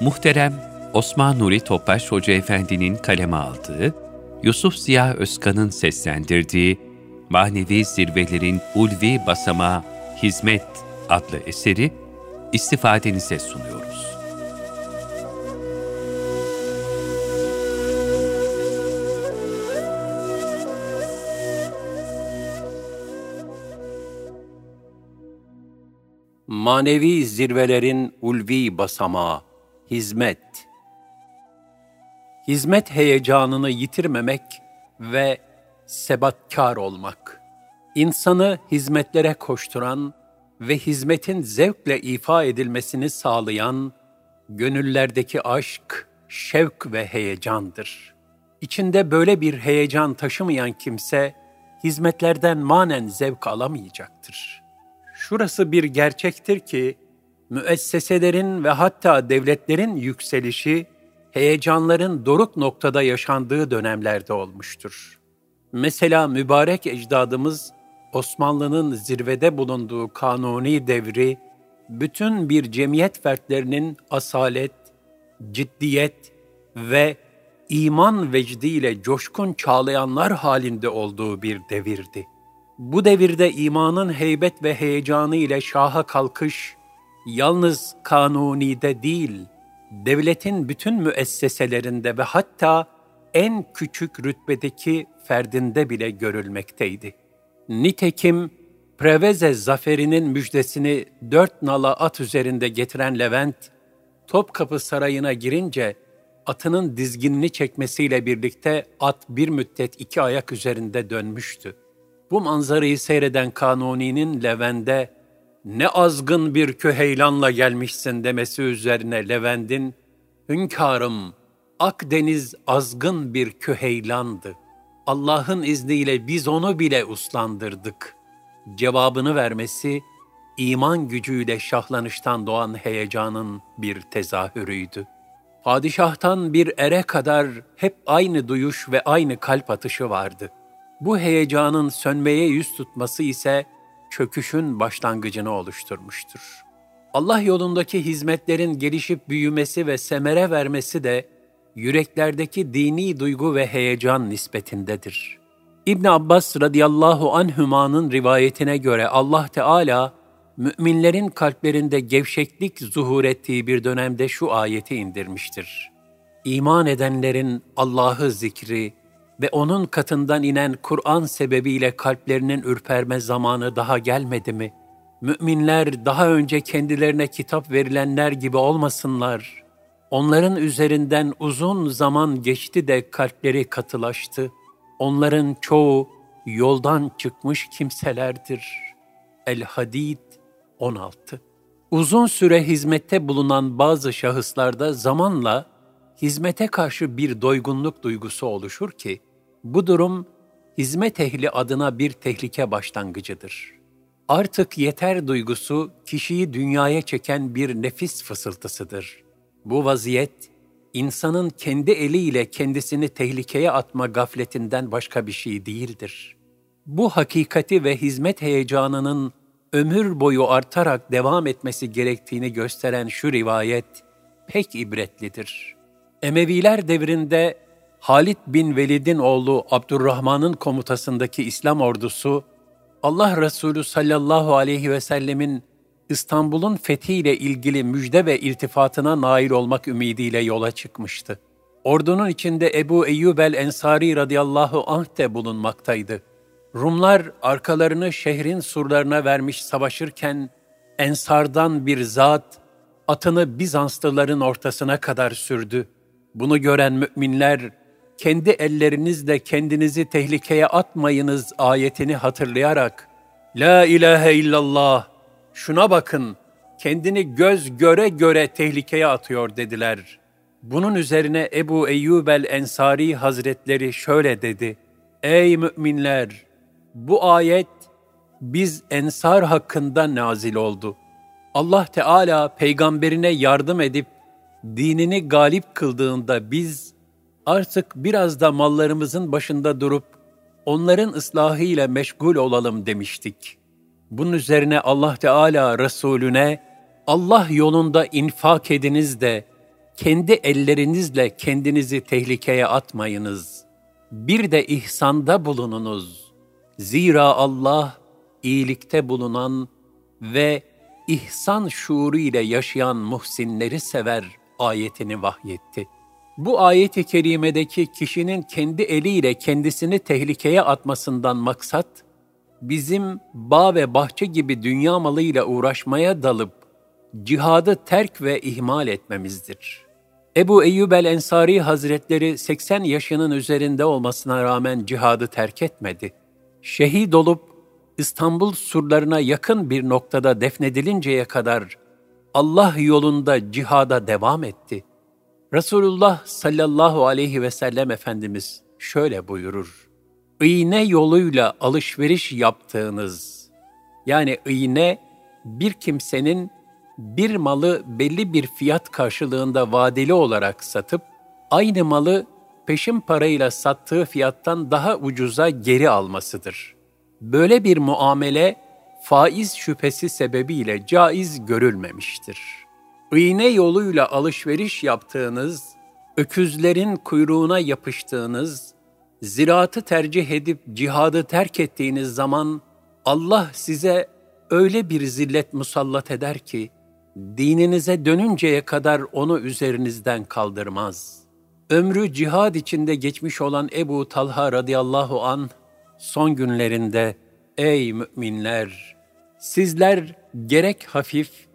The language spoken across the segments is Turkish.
Muhterem Osman Nuri Topbaş Hoca Efendi'nin kaleme aldığı, Yusuf Ziya Özkan'ın seslendirdiği Manevi Zirvelerin Ulvi Basamağı Hizmet adlı eseri istifadenize sunuyoruz. Manevi zirvelerin ulvi basamağı, hizmet. Hizmet heyecanını yitirmemek ve sebatkar olmak. İnsanı hizmetlere koşturan ve hizmetin zevkle ifa edilmesini sağlayan gönüllerdeki aşk, şevk ve heyecandır. İçinde böyle bir heyecan taşımayan kimse hizmetlerden manen zevk alamayacaktır. Şurası bir gerçektir ki müesseselerin ve hatta devletlerin yükselişi heyecanların doruk noktada yaşandığı dönemlerde olmuştur. Mesela mübarek ecdadımız Osmanlı'nın zirvede bulunduğu kanuni devri, bütün bir cemiyet fertlerinin asalet, ciddiyet ve iman vecdiyle coşkun çağlayanlar halinde olduğu bir devirdi. Bu devirde imanın heybet ve heyecanı ile şaha kalkış, yalnız kanunide değil, devletin bütün müesseselerinde ve hatta en küçük rütbedeki ferdinde bile görülmekteydi. Nitekim Preveze zaferinin müjdesini dört nala at üzerinde getiren Levent, Topkapı Sarayı'na girince atının dizginini çekmesiyle birlikte at bir müddet iki ayak üzerinde dönmüştü. Bu manzarayı seyreden Kanuni'nin Levent'e ne azgın bir köheylanla gelmişsin demesi üzerine Levent'in, hünkârım, Akdeniz azgın bir köheylandı. Allah'ın izniyle biz onu bile uslandırdık. Cevabını vermesi, iman gücüyle şahlanıştan doğan heyecanın bir tezahürüydü. Padişahtan bir ere kadar hep aynı duyuş ve aynı kalp atışı vardı. Bu heyecanın sönmeye yüz tutması ise çöküşün başlangıcını oluşturmuştur. Allah yolundaki hizmetlerin gelişip büyümesi ve semere vermesi de yüreklerdeki dini duygu ve heyecan nispetindedir. İbn Abbas radıyallahu anhümanın rivayetine göre Allah Teala müminlerin kalplerinde gevşeklik zuhur ettiği bir dönemde şu ayeti indirmiştir. İman edenlerin Allah'ı zikri ve onun katından inen Kur'an sebebiyle kalplerinin ürperme zamanı daha gelmedi mi? Müminler daha önce kendilerine kitap verilenler gibi olmasınlar. Onların üzerinden uzun zaman geçti de kalpleri katılaştı. Onların çoğu yoldan çıkmış kimselerdir. El-Hadid 16 Uzun süre hizmette bulunan bazı şahıslarda zamanla hizmete karşı bir doygunluk duygusu oluşur ki, bu durum hizmet ehli adına bir tehlike başlangıcıdır. Artık yeter duygusu kişiyi dünyaya çeken bir nefis fısıltısıdır. Bu vaziyet, insanın kendi eliyle kendisini tehlikeye atma gafletinden başka bir şey değildir. Bu hakikati ve hizmet heyecanının ömür boyu artarak devam etmesi gerektiğini gösteren şu rivayet pek ibretlidir. Emeviler devrinde Halid bin Velid'in oğlu Abdurrahman'ın komutasındaki İslam ordusu, Allah Resulü sallallahu aleyhi ve sellemin İstanbul'un fethiyle ilgili müjde ve iltifatına nail olmak ümidiyle yola çıkmıştı. Ordunun içinde Ebu Eyyub el-Ensari radıyallahu anh de bulunmaktaydı. Rumlar arkalarını şehrin surlarına vermiş savaşırken, Ensardan bir zat, atını Bizanslıların ortasına kadar sürdü. Bunu gören müminler, kendi ellerinizle kendinizi tehlikeye atmayınız ayetini hatırlayarak, La ilahe illallah, şuna bakın, kendini göz göre göre tehlikeye atıyor dediler. Bunun üzerine Ebu Eyyub el-Ensari Hazretleri şöyle dedi, Ey müminler! Bu ayet biz ensar hakkında nazil oldu. Allah Teala peygamberine yardım edip dinini galip kıldığında biz artık biraz da mallarımızın başında durup onların ıslahıyla meşgul olalım demiştik. Bunun üzerine Allah Teala Resulüne Allah yolunda infak ediniz de kendi ellerinizle kendinizi tehlikeye atmayınız. Bir de ihsanda bulununuz. Zira Allah iyilikte bulunan ve ihsan şuuru ile yaşayan muhsinleri sever ayetini vahyetti. Bu ayeti kerimedeki kişinin kendi eliyle kendisini tehlikeye atmasından maksat, bizim bağ ve bahçe gibi dünya malıyla uğraşmaya dalıp cihadı terk ve ihmal etmemizdir. Ebu Eyyub el-Ensari Hazretleri 80 yaşının üzerinde olmasına rağmen cihadı terk etmedi. Şehit olup İstanbul surlarına yakın bir noktada defnedilinceye kadar Allah yolunda cihada devam etti. Resulullah sallallahu aleyhi ve sellem Efendimiz şöyle buyurur. İğne yoluyla alışveriş yaptığınız, yani iğne bir kimsenin bir malı belli bir fiyat karşılığında vadeli olarak satıp, aynı malı peşin parayla sattığı fiyattan daha ucuza geri almasıdır. Böyle bir muamele faiz şüphesi sebebiyle caiz görülmemiştir. İğne yoluyla alışveriş yaptığınız, öküzlerin kuyruğuna yapıştığınız, ziraatı tercih edip cihadı terk ettiğiniz zaman Allah size öyle bir zillet musallat eder ki, dininize dönünceye kadar onu üzerinizden kaldırmaz. Ömrü cihad içinde geçmiş olan Ebu Talha radıyallahu an son günlerinde ey müminler sizler gerek hafif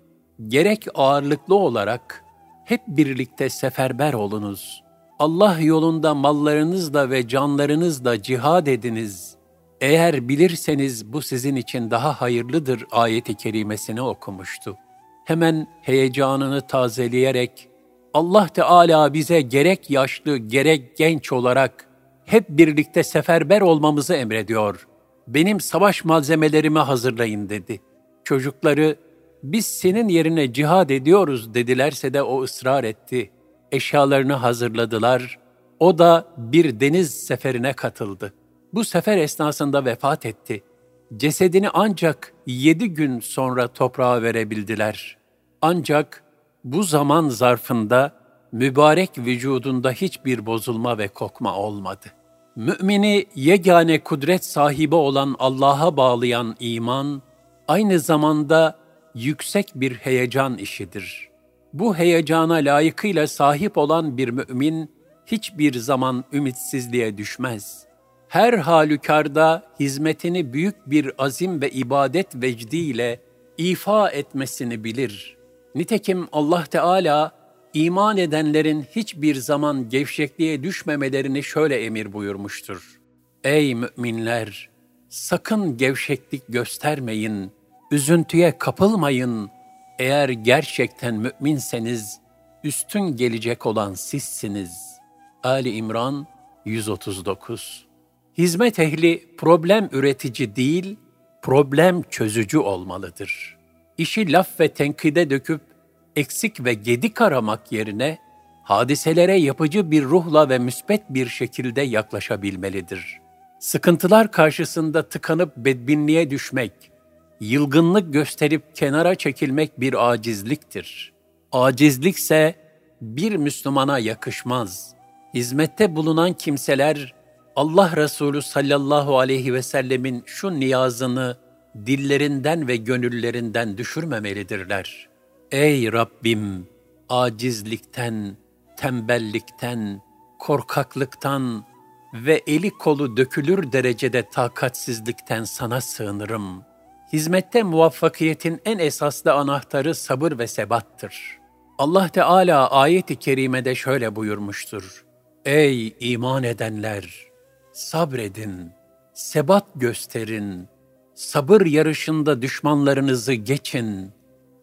gerek ağırlıklı olarak hep birlikte seferber olunuz. Allah yolunda mallarınızla ve canlarınızla cihad ediniz. Eğer bilirseniz bu sizin için daha hayırlıdır ayeti kerimesini okumuştu hemen heyecanını tazeleyerek Allah Teala bize gerek yaşlı gerek genç olarak hep birlikte seferber olmamızı emrediyor. Benim savaş malzemelerimi hazırlayın dedi. Çocukları biz senin yerine cihad ediyoruz dedilerse de o ısrar etti. Eşyalarını hazırladılar. O da bir deniz seferine katıldı. Bu sefer esnasında vefat etti.'' cesedini ancak yedi gün sonra toprağa verebildiler. Ancak bu zaman zarfında mübarek vücudunda hiçbir bozulma ve kokma olmadı. Mümini yegane kudret sahibi olan Allah'a bağlayan iman, aynı zamanda yüksek bir heyecan işidir. Bu heyecana layıkıyla sahip olan bir mümin, hiçbir zaman ümitsizliğe düşmez.'' her halükarda hizmetini büyük bir azim ve ibadet vecdiyle ifa etmesini bilir. Nitekim Allah Teala iman edenlerin hiçbir zaman gevşekliğe düşmemelerini şöyle emir buyurmuştur. Ey müminler! Sakın gevşeklik göstermeyin, üzüntüye kapılmayın. Eğer gerçekten müminseniz, üstün gelecek olan sizsiniz. Ali İmran 139 Hizmet ehli problem üretici değil, problem çözücü olmalıdır. İşi laf ve tenkide döküp eksik ve gedik aramak yerine hadiselere yapıcı bir ruhla ve müsbet bir şekilde yaklaşabilmelidir. Sıkıntılar karşısında tıkanıp bedbinliğe düşmek, yılgınlık gösterip kenara çekilmek bir acizliktir. Acizlikse bir Müslümana yakışmaz. Hizmette bulunan kimseler Allah Resulü sallallahu aleyhi ve sellemin şu niyazını dillerinden ve gönüllerinden düşürmemelidirler. Ey Rabbim! Acizlikten, tembellikten, korkaklıktan ve eli kolu dökülür derecede takatsizlikten sana sığınırım. Hizmette muvaffakiyetin en esaslı anahtarı sabır ve sebattır. Allah Teala ayet-i kerimede şöyle buyurmuştur. Ey iman edenler! sabredin, sebat gösterin, sabır yarışında düşmanlarınızı geçin,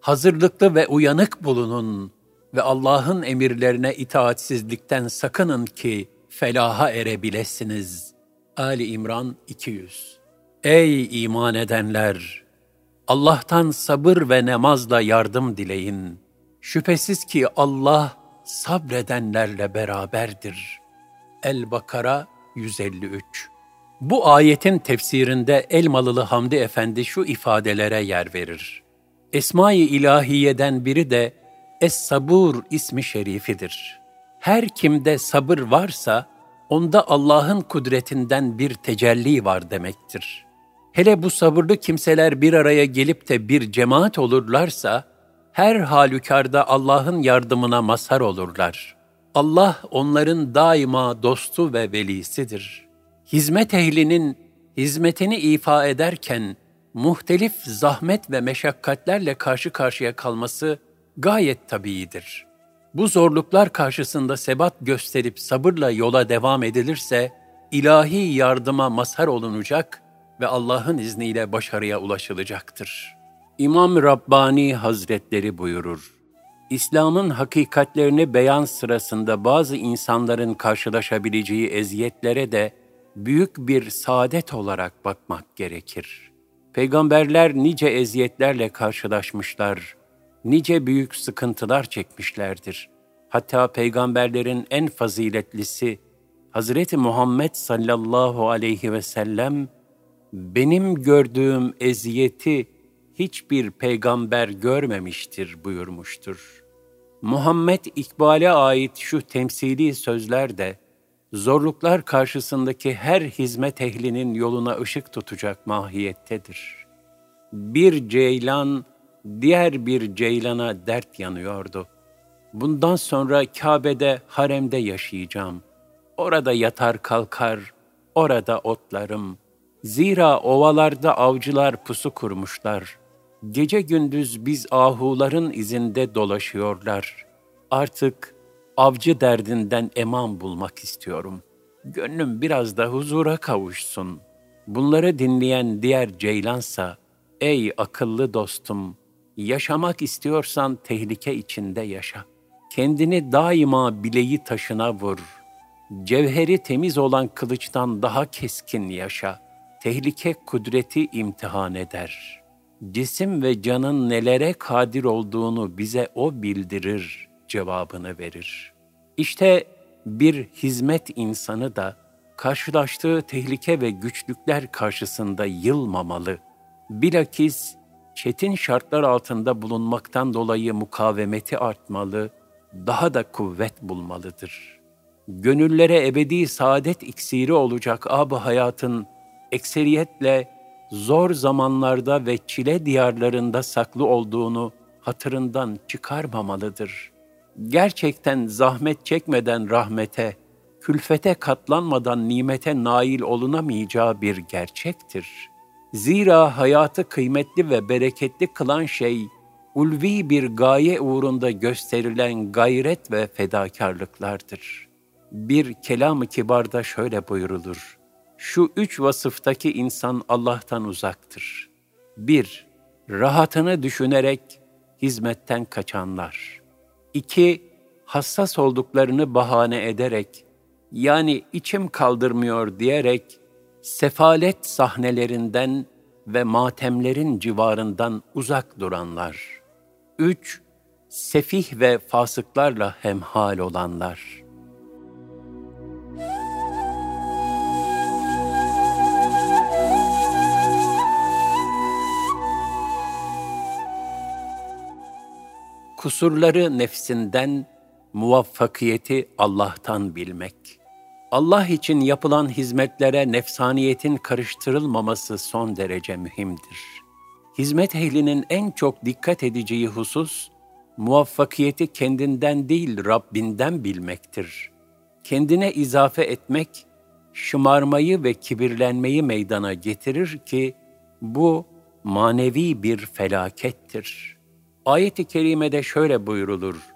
hazırlıklı ve uyanık bulunun ve Allah'ın emirlerine itaatsizlikten sakının ki felaha erebilesiniz. Ali İmran 200 Ey iman edenler! Allah'tan sabır ve namazla yardım dileyin. Şüphesiz ki Allah sabredenlerle beraberdir. El-Bakara 153 Bu ayetin tefsirinde Elmalılı Hamdi Efendi şu ifadelere yer verir. Esma-i İlahiye'den biri de Es-Sabur ismi şerifidir. Her kimde sabır varsa, onda Allah'ın kudretinden bir tecelli var demektir. Hele bu sabırlı kimseler bir araya gelip de bir cemaat olurlarsa, her halükarda Allah'ın yardımına mazhar olurlar. Allah onların daima dostu ve velisidir. Hizmet ehlinin hizmetini ifa ederken muhtelif zahmet ve meşakkatlerle karşı karşıya kalması gayet tabiidir. Bu zorluklar karşısında sebat gösterip sabırla yola devam edilirse, ilahi yardıma mazhar olunacak ve Allah'ın izniyle başarıya ulaşılacaktır. İmam Rabbani Hazretleri buyurur, İslam'ın hakikatlerini beyan sırasında bazı insanların karşılaşabileceği eziyetlere de büyük bir saadet olarak bakmak gerekir. Peygamberler nice eziyetlerle karşılaşmışlar, nice büyük sıkıntılar çekmişlerdir. Hatta peygamberlerin en faziletlisi Hazreti Muhammed sallallahu aleyhi ve sellem benim gördüğüm eziyeti hiçbir peygamber görmemiştir buyurmuştur. Muhammed İkbal'e ait şu temsili sözler de zorluklar karşısındaki her hizmet ehlinin yoluna ışık tutacak mahiyettedir. Bir ceylan diğer bir ceylana dert yanıyordu. Bundan sonra Kabe'de, haremde yaşayacağım. Orada yatar kalkar, orada otlarım. Zira ovalarda avcılar pusu kurmuşlar. Gece gündüz biz ahuların izinde dolaşıyorlar. Artık avcı derdinden eman bulmak istiyorum. Gönlüm biraz da huzura kavuşsun. Bunları dinleyen diğer ceylansa, ey akıllı dostum, yaşamak istiyorsan tehlike içinde yaşa. Kendini daima bileği taşına vur. Cevheri temiz olan kılıçtan daha keskin yaşa. Tehlike kudreti imtihan eder. Cisim ve canın nelere kadir olduğunu bize o bildirir.'' cevabını verir. İşte bir hizmet insanı da karşılaştığı tehlike ve güçlükler karşısında yılmamalı. Bilakis çetin şartlar altında bulunmaktan dolayı mukavemeti artmalı, daha da kuvvet bulmalıdır. Gönüllere ebedi saadet iksiri olacak ab hayatın ekseriyetle zor zamanlarda ve çile diyarlarında saklı olduğunu hatırından çıkarmamalıdır.'' gerçekten zahmet çekmeden rahmete, külfete katlanmadan nimete nail olunamayacağı bir gerçektir. Zira hayatı kıymetli ve bereketli kılan şey, ulvi bir gaye uğrunda gösterilen gayret ve fedakarlıklardır. Bir kelam-ı kibarda şöyle buyurulur. Şu üç vasıftaki insan Allah'tan uzaktır. 1. Rahatını düşünerek hizmetten kaçanlar. İki, hassas olduklarını bahane ederek, yani içim kaldırmıyor diyerek, sefalet sahnelerinden ve matemlerin civarından uzak duranlar. Üç, sefih ve fasıklarla hemhal olanlar.'' Kusurları nefsinden, muvaffakiyeti Allah'tan bilmek. Allah için yapılan hizmetlere nefsaniyetin karıştırılmaması son derece mühimdir. Hizmet ehlinin en çok dikkat edeceği husus, muvaffakiyeti kendinden değil Rabbinden bilmektir. Kendine izafe etmek, şımarmayı ve kibirlenmeyi meydana getirir ki, bu manevi bir felakettir.'' Ayet-i kerimede şöyle buyurulur.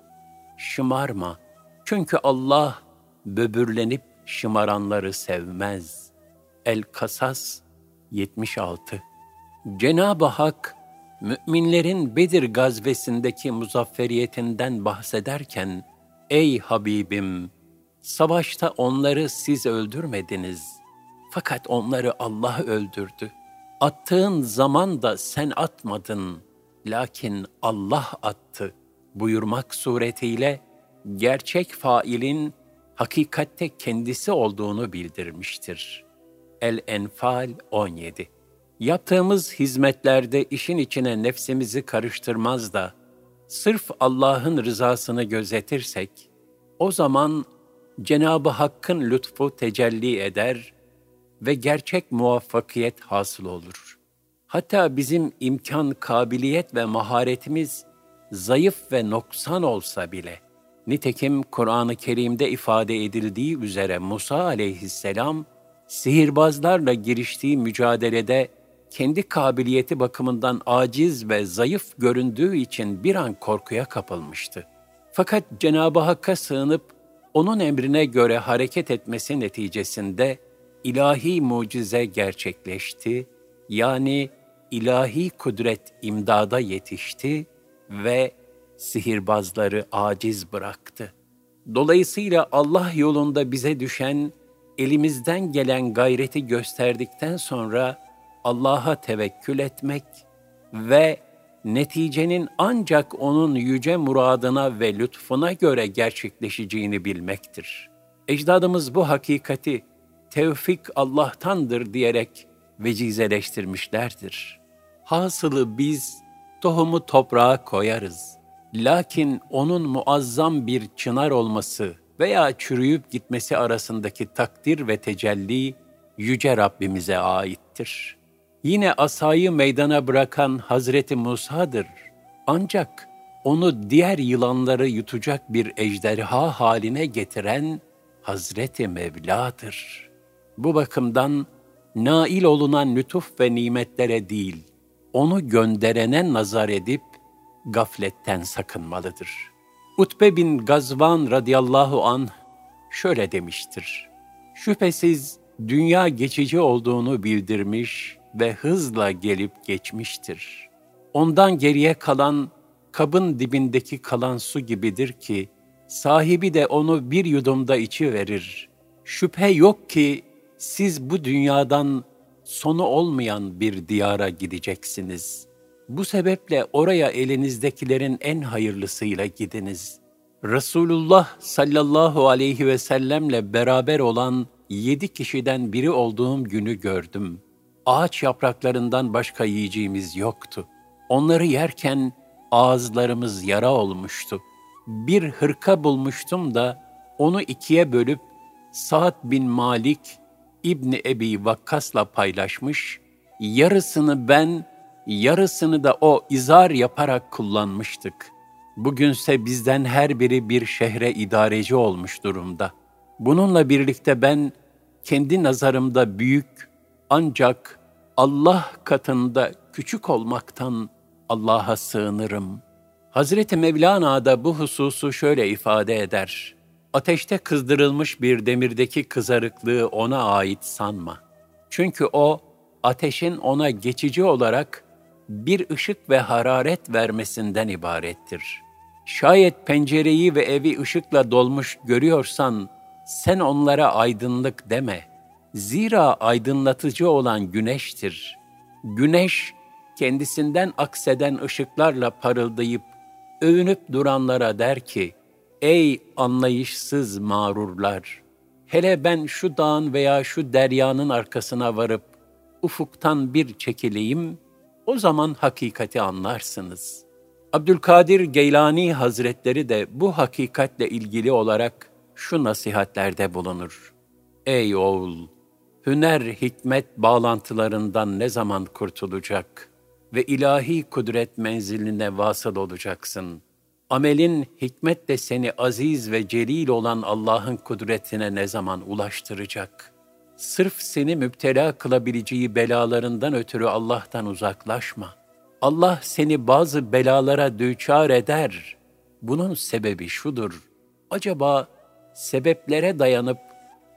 Şımarma. Çünkü Allah böbürlenip şımaranları sevmez. El-Kasas 76 Cenab-ı Hak, müminlerin Bedir gazvesindeki muzafferiyetinden bahsederken, Ey Habibim! Savaşta onları siz öldürmediniz. Fakat onları Allah öldürdü. Attığın zaman da sen atmadın lakin Allah attı buyurmak suretiyle gerçek failin hakikatte kendisi olduğunu bildirmiştir. El-Enfal 17 Yaptığımız hizmetlerde işin içine nefsimizi karıştırmaz da, sırf Allah'ın rızasını gözetirsek, o zaman Cenab-ı Hakk'ın lütfu tecelli eder ve gerçek muvaffakiyet hasıl olur. Hatta bizim imkan, kabiliyet ve maharetimiz zayıf ve noksan olsa bile, nitekim Kur'an-ı Kerim'de ifade edildiği üzere Musa aleyhisselam, sihirbazlarla giriştiği mücadelede kendi kabiliyeti bakımından aciz ve zayıf göründüğü için bir an korkuya kapılmıştı. Fakat Cenab-ı Hakk'a sığınıp onun emrine göre hareket etmesi neticesinde ilahi mucize gerçekleşti. Yani ilahi kudret imdada yetişti ve sihirbazları aciz bıraktı. Dolayısıyla Allah yolunda bize düşen elimizden gelen gayreti gösterdikten sonra Allah'a tevekkül etmek ve neticenin ancak onun yüce muradına ve lütfuna göre gerçekleşeceğini bilmektir. Ecdadımız bu hakikati tevfik Allah'tandır diyerek vecizeleştirmişlerdir. Hasılı biz tohumu toprağa koyarız. Lakin onun muazzam bir çınar olması veya çürüyüp gitmesi arasındaki takdir ve tecelli yüce Rabbimize aittir. Yine asayı meydana bırakan Hazreti Musa'dır. Ancak onu diğer yılanları yutacak bir ejderha haline getiren Hazreti Mevla'dır. Bu bakımdan nail olunan lütuf ve nimetlere değil, onu gönderene nazar edip gafletten sakınmalıdır. Utbe bin Gazvan radıyallahu an şöyle demiştir. Şüphesiz dünya geçici olduğunu bildirmiş ve hızla gelip geçmiştir. Ondan geriye kalan kabın dibindeki kalan su gibidir ki sahibi de onu bir yudumda içi verir. Şüphe yok ki siz bu dünyadan sonu olmayan bir diyara gideceksiniz. Bu sebeple oraya elinizdekilerin en hayırlısıyla gidiniz. Resulullah sallallahu aleyhi ve sellemle beraber olan yedi kişiden biri olduğum günü gördüm. Ağaç yapraklarından başka yiyeceğimiz yoktu. Onları yerken ağızlarımız yara olmuştu. Bir hırka bulmuştum da onu ikiye bölüp Sa'd bin Malik İbni Ebi Vakkas'la paylaşmış, yarısını ben, yarısını da o izar yaparak kullanmıştık. Bugünse bizden her biri bir şehre idareci olmuş durumda. Bununla birlikte ben kendi nazarımda büyük ancak Allah katında küçük olmaktan Allah'a sığınırım. Hazreti Mevlana da bu hususu şöyle ifade eder. Ateşte kızdırılmış bir demirdeki kızarıklığı ona ait sanma. Çünkü o, ateşin ona geçici olarak bir ışık ve hararet vermesinden ibarettir. Şayet pencereyi ve evi ışıkla dolmuş görüyorsan, sen onlara aydınlık deme. Zira aydınlatıcı olan güneştir. Güneş, kendisinden akseden ışıklarla parıldayıp, övünüp duranlara der ki, Ey anlayışsız mağrurlar! Hele ben şu dağın veya şu deryanın arkasına varıp ufuktan bir çekileyim, o zaman hakikati anlarsınız. Abdülkadir Geylani Hazretleri de bu hakikatle ilgili olarak şu nasihatlerde bulunur. Ey oğul! Hüner, hikmet bağlantılarından ne zaman kurtulacak ve ilahi kudret menziline vasıl olacaksın?'' Amelin hikmet de seni aziz ve celil olan Allah'ın kudretine ne zaman ulaştıracak? Sırf seni müptela kılabileceği belalarından ötürü Allah'tan uzaklaşma. Allah seni bazı belalara düçar eder. Bunun sebebi şudur. Acaba sebeplere dayanıp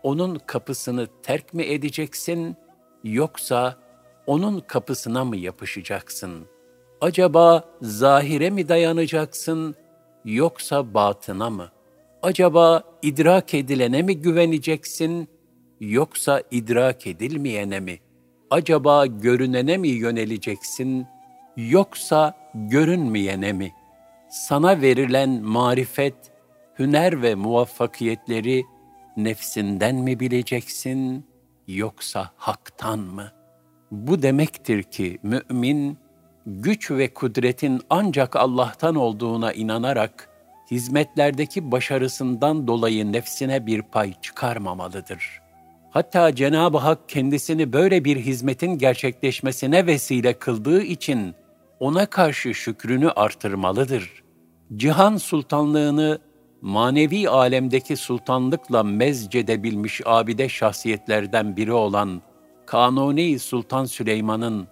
onun kapısını terk mi edeceksin yoksa onun kapısına mı yapışacaksın?'' Acaba zahire mi dayanacaksın yoksa batına mı? Acaba idrak edilene mi güveneceksin yoksa idrak edilmeyene mi? Acaba görünene mi yöneleceksin yoksa görünmeyene mi? Sana verilen marifet, hüner ve muvaffakiyetleri nefsinden mi bileceksin yoksa haktan mı? Bu demektir ki mümin güç ve kudretin ancak Allah'tan olduğuna inanarak, hizmetlerdeki başarısından dolayı nefsine bir pay çıkarmamalıdır. Hatta Cenab-ı Hak kendisini böyle bir hizmetin gerçekleşmesine vesile kıldığı için ona karşı şükrünü artırmalıdır. Cihan sultanlığını manevi alemdeki sultanlıkla mezcedebilmiş abide şahsiyetlerden biri olan Kanuni Sultan Süleyman'ın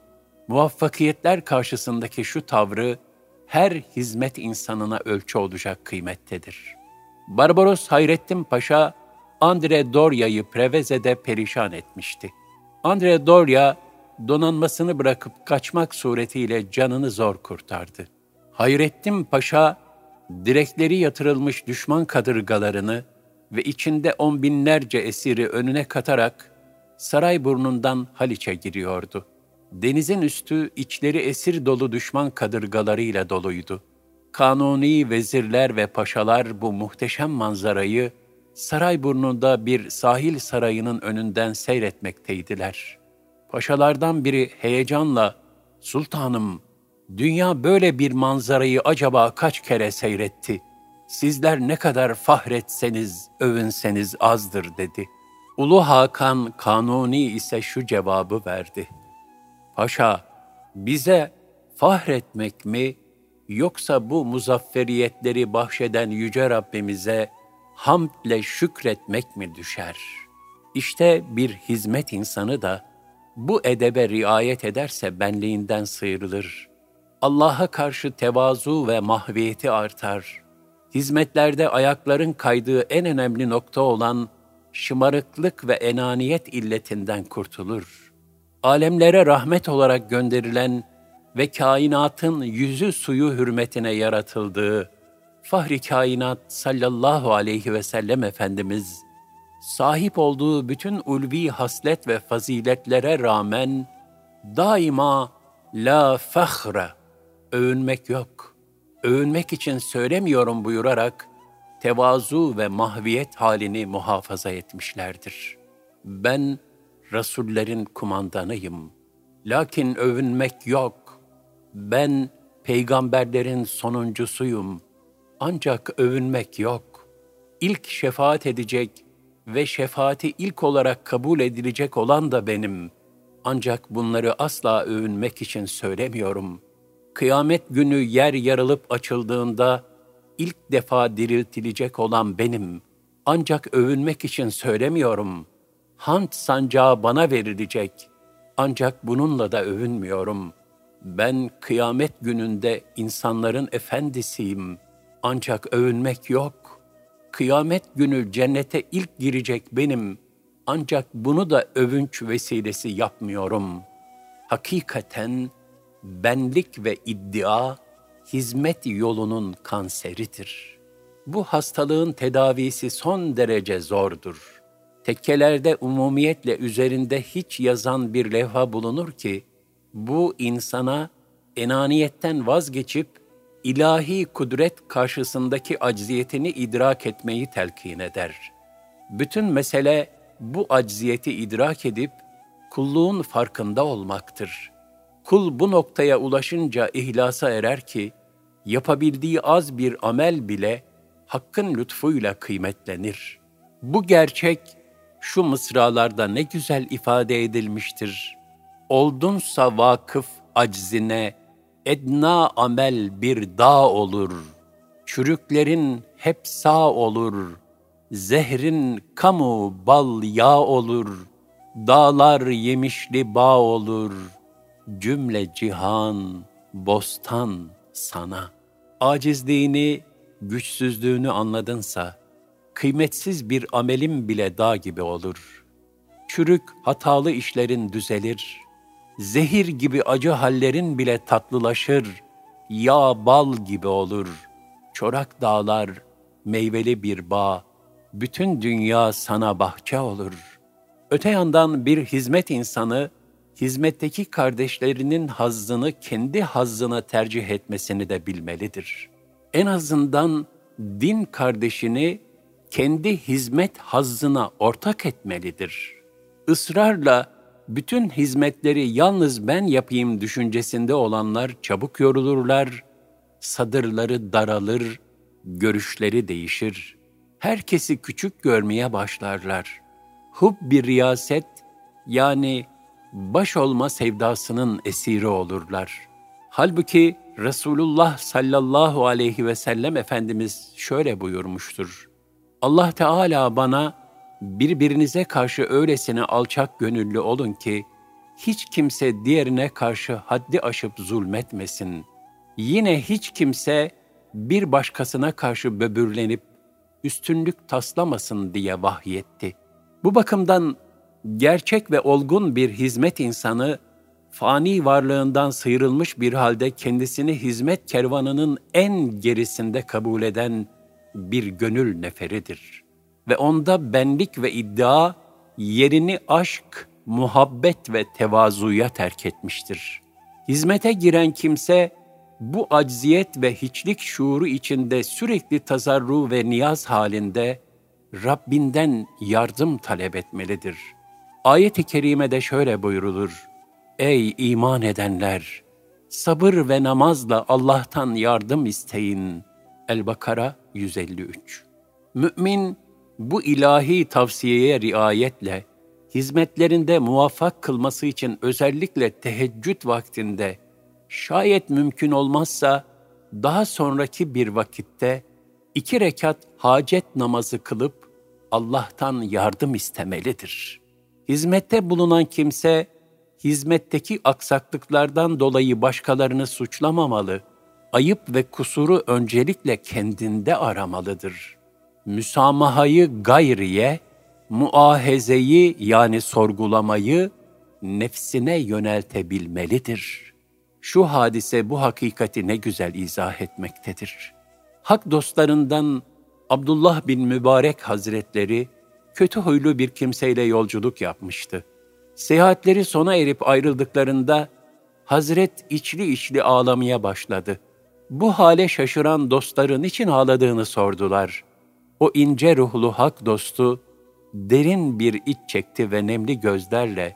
muvaffakiyetler karşısındaki şu tavrı her hizmet insanına ölçü olacak kıymettedir. Barbaros Hayrettin Paşa, Andre Doria'yı Preveze'de perişan etmişti. Andre Doria, donanmasını bırakıp kaçmak suretiyle canını zor kurtardı. Hayrettin Paşa, direkleri yatırılmış düşman kadırgalarını ve içinde on binlerce esiri önüne katarak saray burnundan Haliç'e giriyordu. Denizin üstü içleri esir dolu düşman kadırgalarıyla doluydu. Kanuni vezirler ve paşalar bu muhteşem manzarayı saray burnunda bir sahil sarayının önünden seyretmekteydiler. Paşalardan biri heyecanla, ''Sultanım, dünya böyle bir manzarayı acaba kaç kere seyretti? Sizler ne kadar fahretseniz, övünseniz azdır.'' dedi. Ulu Hakan Kanuni ise şu cevabı verdi. Paşa, bize fahretmek mi, yoksa bu muzafferiyetleri bahşeden Yüce Rabbimize hamdle şükretmek mi düşer? İşte bir hizmet insanı da bu edebe riayet ederse benliğinden sıyrılır. Allah'a karşı tevazu ve mahviyeti artar. Hizmetlerde ayakların kaydığı en önemli nokta olan şımarıklık ve enaniyet illetinden kurtulur. Alemlere rahmet olarak gönderilen ve kainatın yüzü suyu hürmetine yaratıldığı Fahri Kainat sallallahu aleyhi ve sellem Efendimiz, sahip olduğu bütün ulvi haslet ve faziletlere rağmen daima la fahre, övünmek yok, övünmek için söylemiyorum buyurarak tevazu ve mahviyet halini muhafaza etmişlerdir. Ben Rasullerin kumandanıyım. Lakin övünmek yok. Ben peygamberlerin sonuncusuyum. Ancak övünmek yok. İlk şefaat edecek ve şefaati ilk olarak kabul edilecek olan da benim. Ancak bunları asla övünmek için söylemiyorum. Kıyamet günü yer yarılıp açıldığında ilk defa diriltilecek olan benim. Ancak övünmek için söylemiyorum. Hant sancağı bana verilecek. Ancak bununla da övünmüyorum. Ben kıyamet gününde insanların efendisiyim. Ancak övünmek yok. Kıyamet günü cennete ilk girecek benim. Ancak bunu da övünç vesilesi yapmıyorum. Hakikaten benlik ve iddia hizmet yolunun kanseridir. Bu hastalığın tedavisi son derece zordur. Tekkelerde umumiyetle üzerinde hiç yazan bir levha bulunur ki, bu insana enaniyetten vazgeçip ilahi kudret karşısındaki acziyetini idrak etmeyi telkin eder. Bütün mesele bu acziyeti idrak edip kulluğun farkında olmaktır. Kul bu noktaya ulaşınca ihlasa erer ki, yapabildiği az bir amel bile Hakk'ın lütfuyla kıymetlenir. Bu gerçek şu mısralarda ne güzel ifade edilmiştir. Oldunsa vakıf aczine, edna amel bir dağ olur. Çürüklerin hep sağ olur. Zehrin kamu bal yağ olur. Dağlar yemişli bağ olur. Cümle cihan bostan sana.'' acizliğini, güçsüzlüğünü anladınsa, kıymetsiz bir amelin bile dağ gibi olur. Çürük, hatalı işlerin düzelir. Zehir gibi acı hallerin bile tatlılaşır. Yağ bal gibi olur. Çorak dağlar, meyveli bir bağ, bütün dünya sana bahçe olur. Öte yandan bir hizmet insanı, hizmetteki kardeşlerinin hazzını kendi hazzına tercih etmesini de bilmelidir. En azından din kardeşini kendi hizmet hazzına ortak etmelidir. Israrla bütün hizmetleri yalnız ben yapayım düşüncesinde olanlar çabuk yorulurlar, sadırları daralır, görüşleri değişir. Herkesi küçük görmeye başlarlar. Hub bir riyaset yani baş olma sevdasının esiri olurlar. Halbuki Resulullah sallallahu aleyhi ve sellem Efendimiz şöyle buyurmuştur. Allah Teala bana birbirinize karşı öylesine alçak gönüllü olun ki hiç kimse diğerine karşı haddi aşıp zulmetmesin. Yine hiç kimse bir başkasına karşı böbürlenip üstünlük taslamasın diye vahyetti. Bu bakımdan gerçek ve olgun bir hizmet insanı fani varlığından sıyrılmış bir halde kendisini hizmet kervanının en gerisinde kabul eden bir gönül neferidir. Ve onda benlik ve iddia yerini aşk, muhabbet ve tevazuya terk etmiştir. Hizmete giren kimse bu acziyet ve hiçlik şuuru içinde sürekli tazarru ve niyaz halinde Rabbinden yardım talep etmelidir. Ayet-i kerimede şöyle buyurulur. Ey iman edenler! Sabır ve namazla Allah'tan yardım isteyin. El-Bakara 153 Mümin, bu ilahi tavsiyeye riayetle, hizmetlerinde muvaffak kılması için özellikle teheccüd vaktinde, şayet mümkün olmazsa daha sonraki bir vakitte iki rekat hacet namazı kılıp Allah'tan yardım istemelidir. Hizmette bulunan kimse, hizmetteki aksaklıklardan dolayı başkalarını suçlamamalı, ayıp ve kusuru öncelikle kendinde aramalıdır. Müsamahayı gayriye, muahezeyi yani sorgulamayı nefsine yöneltebilmelidir. Şu hadise bu hakikati ne güzel izah etmektedir. Hak dostlarından Abdullah bin Mübarek Hazretleri kötü huylu bir kimseyle yolculuk yapmıştı. Seyahatleri sona erip ayrıldıklarında Hazret içli içli ağlamaya başladı. Bu hale şaşıran dostların için ağladığını sordular. O ince ruhlu hak dostu derin bir iç çekti ve nemli gözlerle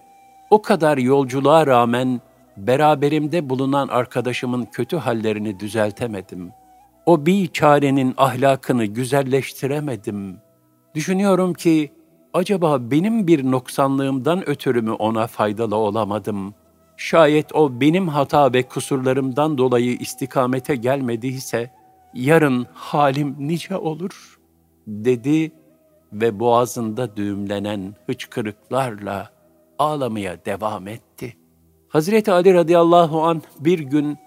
o kadar yolculuğa rağmen beraberimde bulunan arkadaşımın kötü hallerini düzeltemedim. O bir çarenin ahlakını güzelleştiremedim. Düşünüyorum ki acaba benim bir noksanlığımdan ötürü mü ona faydalı olamadım? Şayet o benim hata ve kusurlarımdan dolayı istikamete gelmediyse, yarın halim nice olur, dedi ve boğazında düğümlenen hıçkırıklarla ağlamaya devam etti. Hazreti Ali radıyallahu an bir gün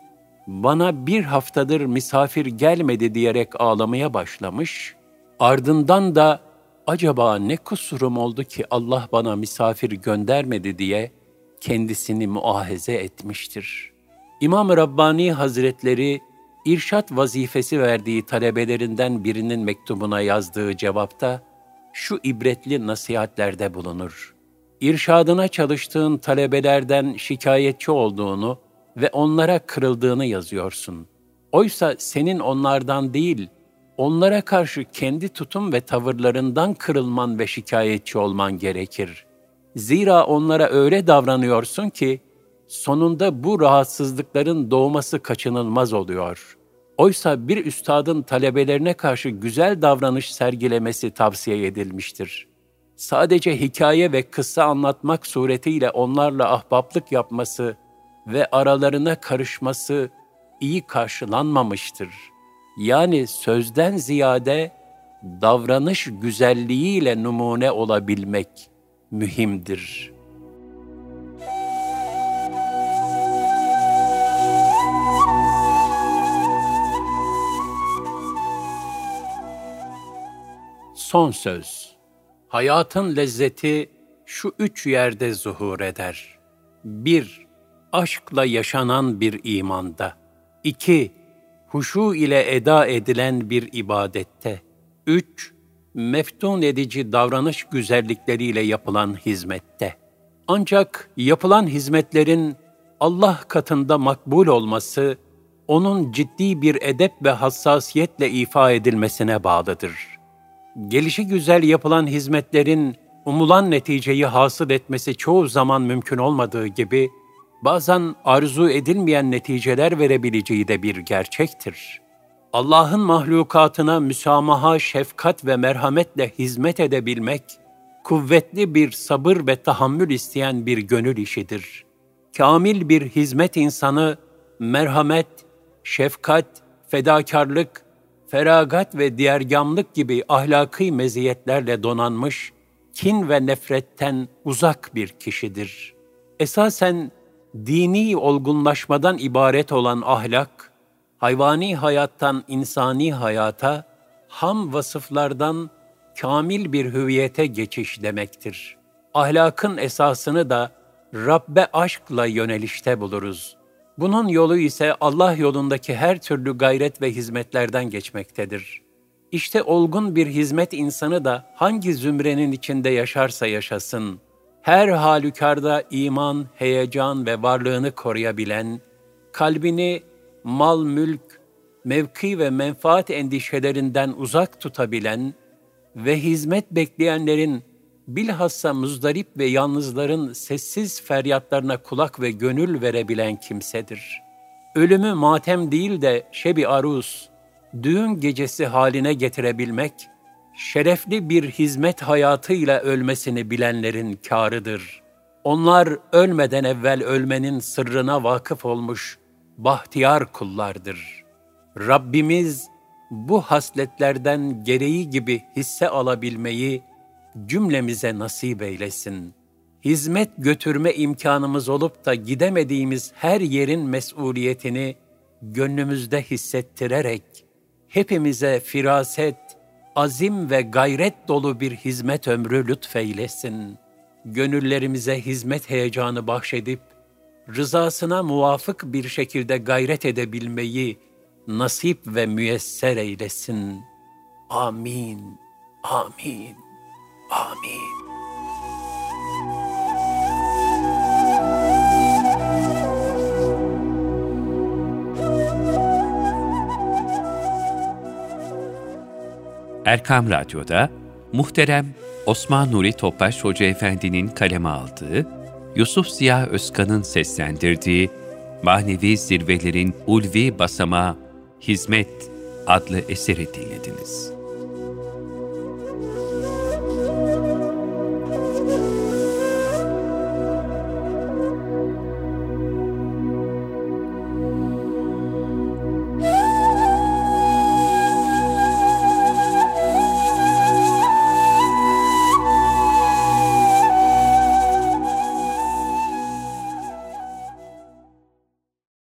bana bir haftadır misafir gelmedi diyerek ağlamaya başlamış, ardından da acaba ne kusurum oldu ki Allah bana misafir göndermedi diye kendisini muahize etmiştir. İmam-ı Rabbani Hazretleri irşat vazifesi verdiği talebelerinden birinin mektubuna yazdığı cevapta şu ibretli nasihatlerde bulunur. İrşadına çalıştığın talebelerden şikayetçi olduğunu ve onlara kırıldığını yazıyorsun. Oysa senin onlardan değil, onlara karşı kendi tutum ve tavırlarından kırılman ve şikayetçi olman gerekir. Zira onlara öyle davranıyorsun ki, sonunda bu rahatsızlıkların doğması kaçınılmaz oluyor. Oysa bir üstadın talebelerine karşı güzel davranış sergilemesi tavsiye edilmiştir. Sadece hikaye ve kıssa anlatmak suretiyle onlarla ahbaplık yapması ve aralarına karışması iyi karşılanmamıştır. Yani sözden ziyade davranış güzelliğiyle numune olabilmek mühimdir.'' Son söz. Hayatın lezzeti şu üç yerde zuhur eder. Bir, aşkla yaşanan bir imanda. İki, huşu ile eda edilen bir ibadette. Üç, meftun edici davranış güzellikleriyle yapılan hizmette. Ancak yapılan hizmetlerin Allah katında makbul olması, onun ciddi bir edep ve hassasiyetle ifa edilmesine bağlıdır. Gelişi güzel yapılan hizmetlerin umulan neticeyi hasıl etmesi çoğu zaman mümkün olmadığı gibi, bazen arzu edilmeyen neticeler verebileceği de bir gerçektir. Allah'ın mahlukatına müsamaha, şefkat ve merhametle hizmet edebilmek, kuvvetli bir sabır ve tahammül isteyen bir gönül işidir. Kamil bir hizmet insanı, merhamet, şefkat, fedakarlık, feragat ve diğergamlık gibi ahlaki meziyetlerle donanmış, kin ve nefretten uzak bir kişidir. Esasen dini olgunlaşmadan ibaret olan ahlak, hayvani hayattan insani hayata, ham vasıflardan kamil bir hüviyete geçiş demektir. Ahlakın esasını da Rabbe aşkla yönelişte buluruz. Bunun yolu ise Allah yolundaki her türlü gayret ve hizmetlerden geçmektedir. İşte olgun bir hizmet insanı da hangi zümrenin içinde yaşarsa yaşasın, her halükarda iman, heyecan ve varlığını koruyabilen, kalbini mal, mülk, mevki ve menfaat endişelerinden uzak tutabilen ve hizmet bekleyenlerin bilhassa muzdarip ve yalnızların sessiz feryatlarına kulak ve gönül verebilen kimsedir. Ölümü matem değil de şebi aruz, düğün gecesi haline getirebilmek, şerefli bir hizmet hayatıyla ölmesini bilenlerin kârıdır. Onlar ölmeden evvel ölmenin sırrına vakıf olmuş bahtiyar kullardır. Rabbimiz bu hasletlerden gereği gibi hisse alabilmeyi cümlemize nasip eylesin. Hizmet götürme imkanımız olup da gidemediğimiz her yerin mesuliyetini gönlümüzde hissettirerek hepimize firaset, azim ve gayret dolu bir hizmet ömrü lütfeylesin. Gönüllerimize hizmet heyecanı bahşedip, rızasına muvafık bir şekilde gayret edebilmeyi nasip ve müyesser eylesin. Amin, amin, amin. Erkam Radyo'da muhterem Osman Nuri Topbaş Hoca Efendi'nin kaleme aldığı, Yusuf Ziya Özkan'ın seslendirdiği Manevi Zirvelerin Ulvi Basamağı Hizmet adlı eseri dinlediniz.